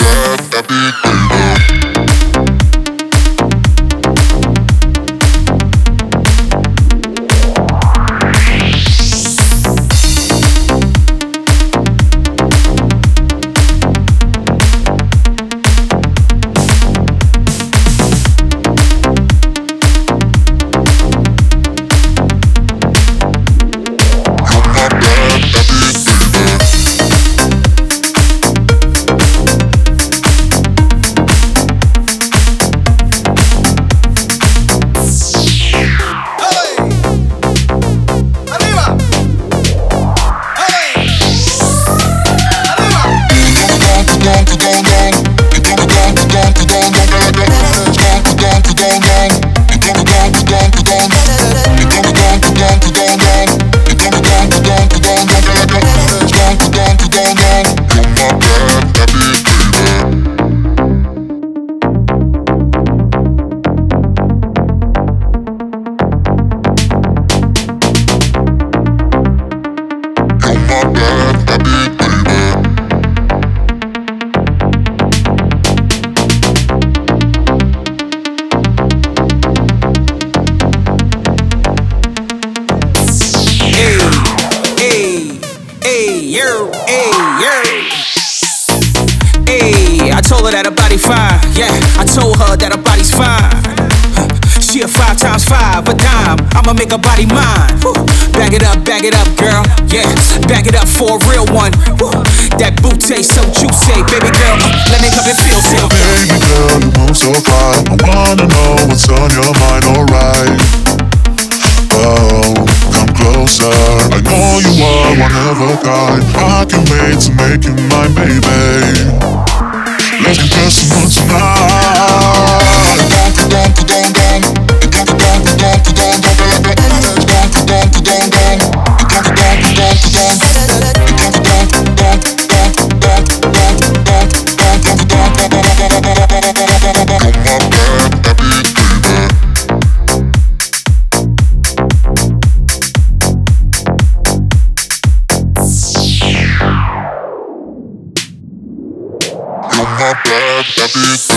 I'll be baby. night. Make her body mine. Back it up, back it up, girl. Yeah, back it up for a real one. That boot tastes so juicy, baby girl. Let me come and feel so. Baby girl, you move so fine. I wanna know what's on your mind, alright. Oh, come closer. I know you are one of a kind. I can wait to make you my baby. Get personal tonight.